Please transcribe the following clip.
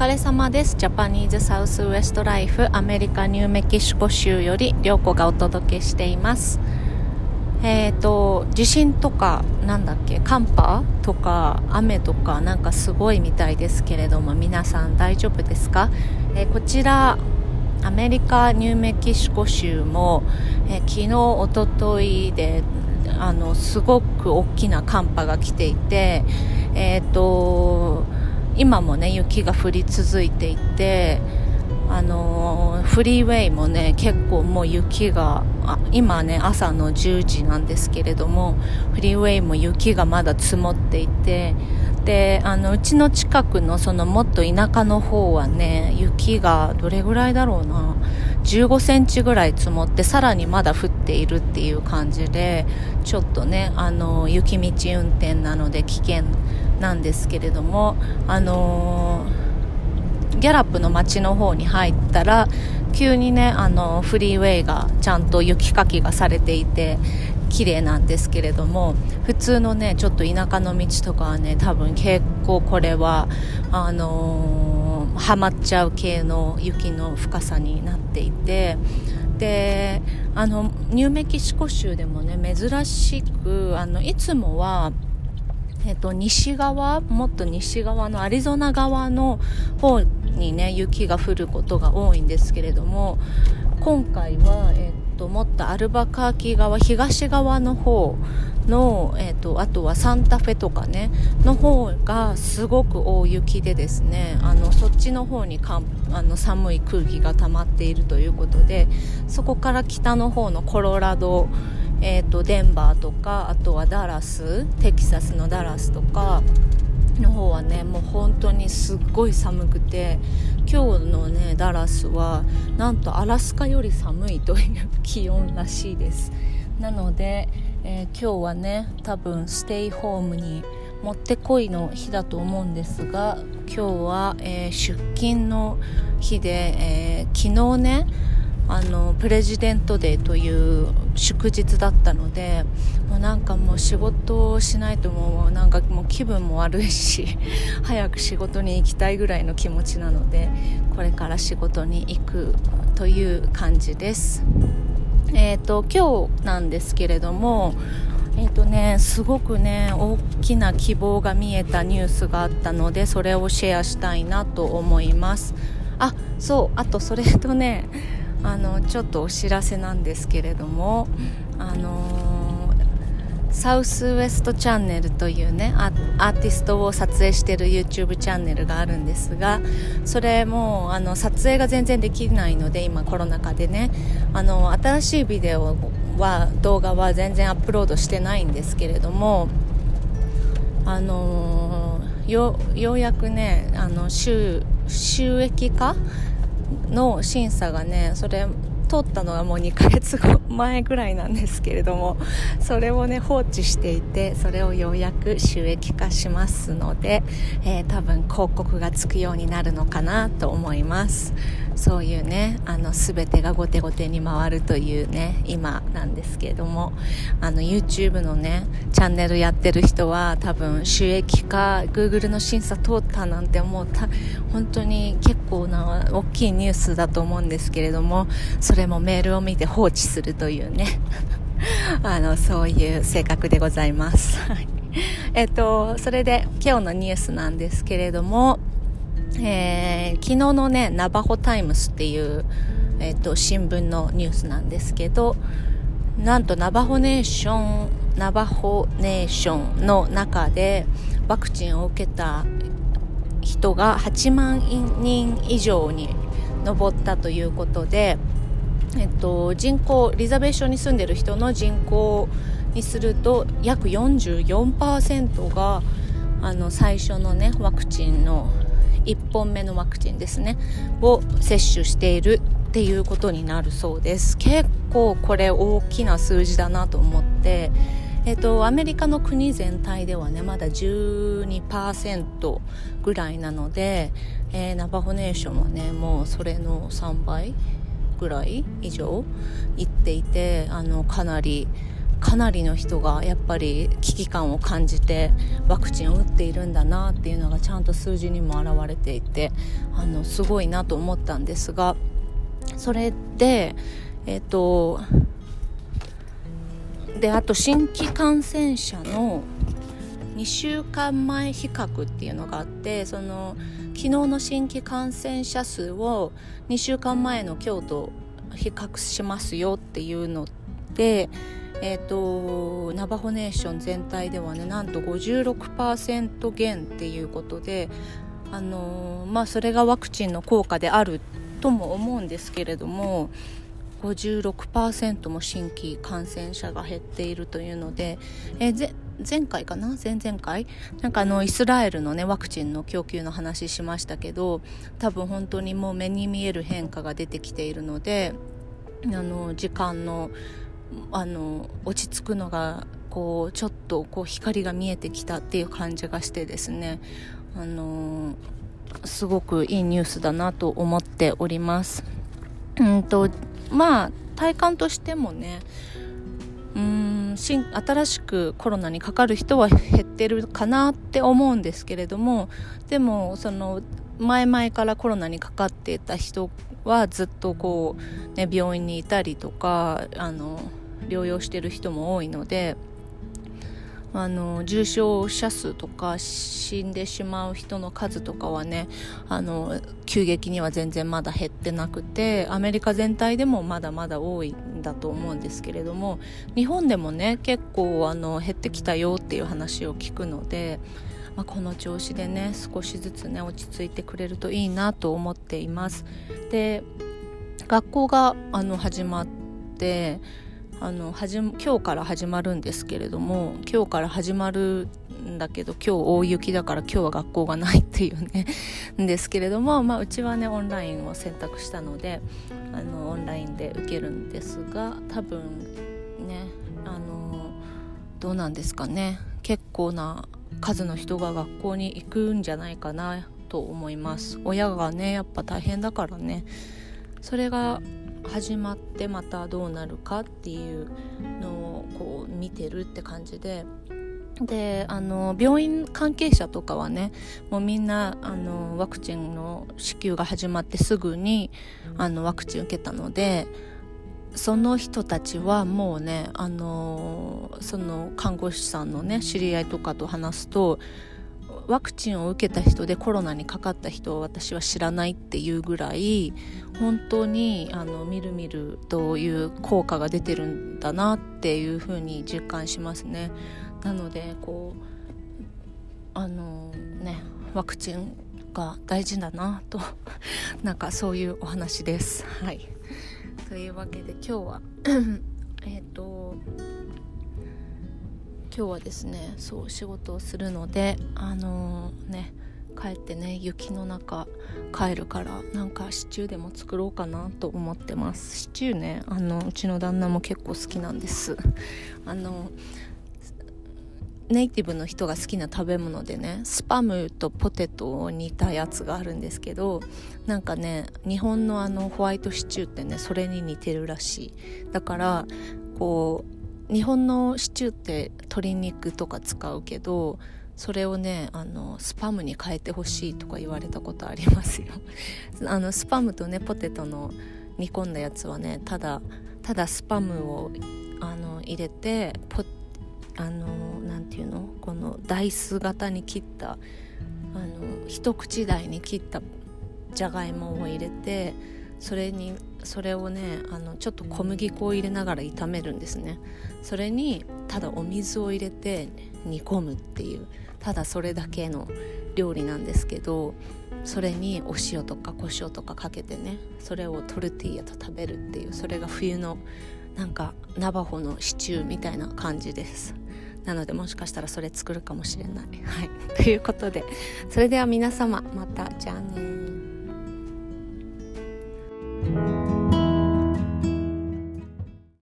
疲れ様です。ジャパニーズサウスウエストライフアメリカニューメキシコ州より涼子がお届けしています。えっ、ー、と、地震とか、なんだっけ、寒波とか、雨とか、なんかすごいみたいですけれども、皆さん大丈夫ですか、えー、こちら、アメリカ、ニューメキシコ州も、えー、昨日、おとといで、あの、すごく大きな寒波が来ていて、えっ、と、今もね雪が降り続いていてあのフリーウェイもね結構もう雪があ今ね朝の10時なんですけれどもフリーウェイも雪がまだ積もっていてであのうちの近くのそのもっと田舎の方はね雪がどれぐらいだろうな。15センチぐらい積もってさらにまだ降っているっていう感じでちょっとねあの雪道運転なので危険なんですけれどもあのギャラップの街の方に入ったら急にねあのフリーウェイがちゃんと雪かきがされていて綺麗なんですけれども普通のねちょっと田舎の道とかはね多分結構これはあのー、はまっちゃう系の雪の深さになっていてであのニューメキシコ州でもね珍しくあのいつもはえっと、西側もっと西側のアリゾナ側の方にね雪が降ることが多いんですけれども今回は、えっと、もっとアルバカーキ側東側の方の、えっと、あとはサンタフェとかねの方がすごく大雪でですねあのそっちの方にかあの寒い空気が溜まっているということでそこから北の方のコロラドえーと、デンバーとかあとはダラステキサスのダラスとかねもう本当にすっごい寒くて今日のねダラスはなんとアラスカより寒いという 気温らしいです。なので、えー、今日はね多分ステイホームにもってこいの日だと思うんですが今日は、えー、出勤の日で、えー、昨日ねあのプレジデントデーという祝日だったのでもうなんかもう仕事をしないともうなんかもう気分も悪いし 早く仕事に行きたいぐらいの気持ちなのでこれから仕事に行くという感じです。えーと、今日なんですけれどもえーとね、すごくね大きな希望が見えたニュースがあったのでそれをシェアしたいなと思いますあそうあとそれとねあのちょっとお知らせなんですけれどもあのサウスウエストチャンネルというねアーティストを撮影している YouTube チャンネルがあるんですがそれもあの撮影が全然できないので今コロナ禍でねあの新しいビデオは動画は全然アップロードしてないんですけれどもあのようやくねあの収収益化の審査がねそれ通ったのがもう2ヶ月後前ぐらいなんですけれどもそれをね放置していてそれをようやく収益化しますので、えー、多分広告がつくようになるのかなと思います。そういうねあの全てが後手後手に回るというね今なんですけれどもあの YouTube のねチャンネルやってる人は多分収益化 Google の審査通ったなんてもう本当に結構な大きいニュースだと思うんですけれどもそれもメールを見て放置するというね あのそういう性格でございます。えっと、それで今日のニュースなんですけれども、えー、昨日のね、ナバホタイムスっていう、えっ、と、新聞のニュースなんですけど、なんとナバホネーション、ナバホネーションの中でワクチンを受けた人が8万人以上に上ったということで、えっと、人口、リザベーションに住んでる人の人口にすると約44%があの最初のねワクチンの1本目のワクチンですね。を接種しているっていうことになるそうです。結構これ大きな数字だなと思って。えっと、アメリカの国全体ではねまだ12%ぐらいなので、えー、ナバホネーションはねもうそれの3倍ぐらい以上いっていてあのかなりかなりの人がやっぱり危機感を感じてワクチンを打っているんだなっていうのがちゃんと数字にも表れていてあのすごいなと思ったんですがそれでえっ、とであと新規感染者の2週間前比較っていうのがあってその昨日の新規感染者数を2週間前の今日と比較しますよっていうので、えーと、ナバホネーション全体ではねなんと56%減っていうことで、あのー、まあ、それがワクチンの効果であるとも思うんですけれども56%も新規感染者が減っているというので、えー、前回かな？前々回？なんかあのイスラエルのねワクチンの供給の話しましたけど多分本当にもう目に見える変化が出てきているのであの時間のあの落ち着くのがこうちょっとこう光が見えてきたっていう感じがしてですねあのすごくいいニュースだなと思っております。うんとまあ体感としてもねうん新新しくコロナにかかる人は減ってるかなって思うんですけれどもでもその前々からコロナにかかっていた人はずっとこう、ね、病院にいたりとかあの療養してる人も多いのであの重症者数とか死んでしまう人の数とかはねあの急激には全然まだ減ってなくてアメリカ全体でもまだまだ多いんだと思うんですけれども日本でもね結構あの減ってきたよっていう話を聞くので、まあ、この調子でね少しずつね落ち着いてくれるといいなと思っています。で学校があの始まってあの今日から始まるんですけれども今日から始まるんだけど今日大雪だから今日は学校がないっていうね んですけれども、まあ、うちはねオンラインを選択したのであのオンラインで受けるんですが多分ねあのどうなんですかね。結構な数の人が学校に行くんじゃないかなと思います。親がねやっぱ大変だからね。それが始まってまたどうなるかっていうのをこう見てるって感じで。であの病院関係者とかはねもうみんなあのワクチンの支給が始まってすぐにあのワクチン受けたのでその人たちはもうねあのその看護師さんのね知り合いとかと話すとワクチンを受けた人でコロナにかかった人を私は知らないっていうぐらい本当にあのみるみるという効果が出てるんだなっていうふうに実感しますね。なのでこうあのねワクチンが大事だなと なんかそういうお話です。はい。というわけで今日はえっと今日はですねそう仕事をするのであのー、ね帰ってね雪の中帰るからなんかシチューでも作ろうかなと思ってます。シチューねあのうちの旦那も結構好きなんです。あのネイティブの人が好きな食べ物でねスパムとポテトを煮たやつがあるんですけどなんかね日本のあのホワイトシチューってねそれに似てるらしい。だからこう日本のシチューって鶏肉とか使うけどそれをねあのスパムに変えてほしいとか言われたことありますよ。あのスパムとねポテトの煮込んだやつはねただただスパムをあの入れてポあのなていうの？このダイス型に切ったあの一口大に切ったじゃがいもを入れてそれにそれをねあのちょっと小麦粉を入れながら炒めるんですね。それにただお水を入れて煮込むっていうただそれだけの料理なんですけどそれにお塩とか胡椒とかかけてねそれをトルティーヤと食べるっていうそれが冬のなんかナバホのシチューみたいな感じです。なのでもしかしたらそれ作るかもしれない。はい。ということでそれでは皆様またじゃあね